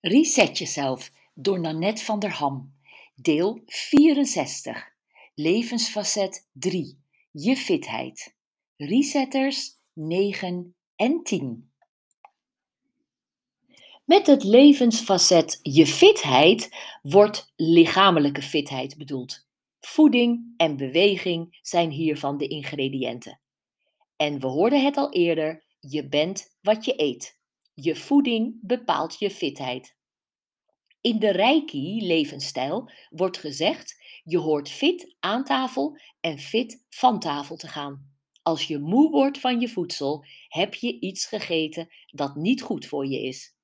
Reset jezelf door Nanette van der Ham. Deel 64. Levensfacet 3. Je fitheid. Resetters 9 en 10. Met het levensfacet je fitheid wordt lichamelijke fitheid bedoeld. Voeding en beweging zijn hiervan de ingrediënten. En we hoorden het al eerder: je bent wat je eet. Je voeding bepaalt je fitheid. In de Reiki-levensstijl wordt gezegd: je hoort fit aan tafel en fit van tafel te gaan. Als je moe wordt van je voedsel, heb je iets gegeten dat niet goed voor je is.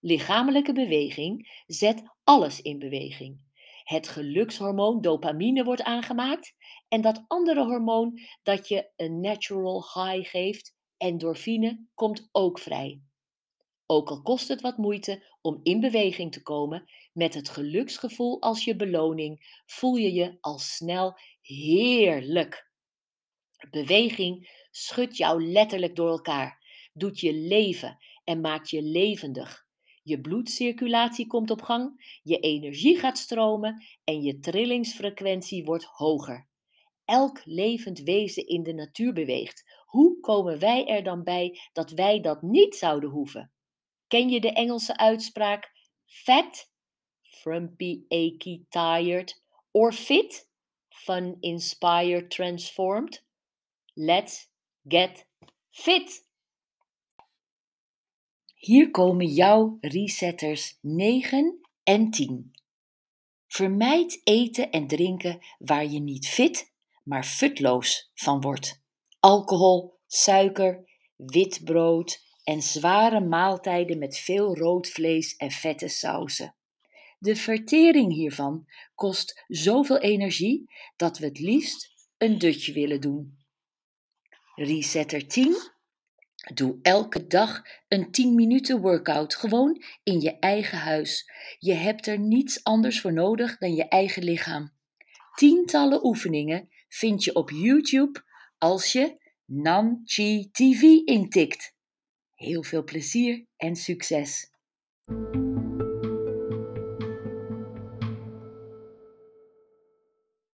Lichamelijke beweging zet alles in beweging. Het gelukshormoon dopamine wordt aangemaakt en dat andere hormoon dat je een natural high geeft, endorfine, komt ook vrij. Ook al kost het wat moeite om in beweging te komen, met het geluksgevoel als je beloning voel je je al snel heerlijk. Beweging schudt jou letterlijk door elkaar, doet je leven en maakt je levendig. Je bloedcirculatie komt op gang, je energie gaat stromen en je trillingsfrequentie wordt hoger. Elk levend wezen in de natuur beweegt. Hoe komen wij er dan bij dat wij dat niet zouden hoeven? Ken je de Engelse uitspraak fat, frumpy, achy, tired, or fit, fun, inspired, transformed? Let's get fit! Hier komen jouw resetters 9 en 10. Vermijd eten en drinken waar je niet fit, maar futloos van wordt. Alcohol, suiker, wit brood, en zware maaltijden met veel rood vlees en vette sauzen. De vertering hiervan kost zoveel energie dat we het liefst een dutje willen doen. Resetter 10. Doe elke dag een 10 minuten workout gewoon in je eigen huis. Je hebt er niets anders voor nodig dan je eigen lichaam. Tientallen oefeningen vind je op YouTube als je Chi TV intikt. Heel veel plezier en succes!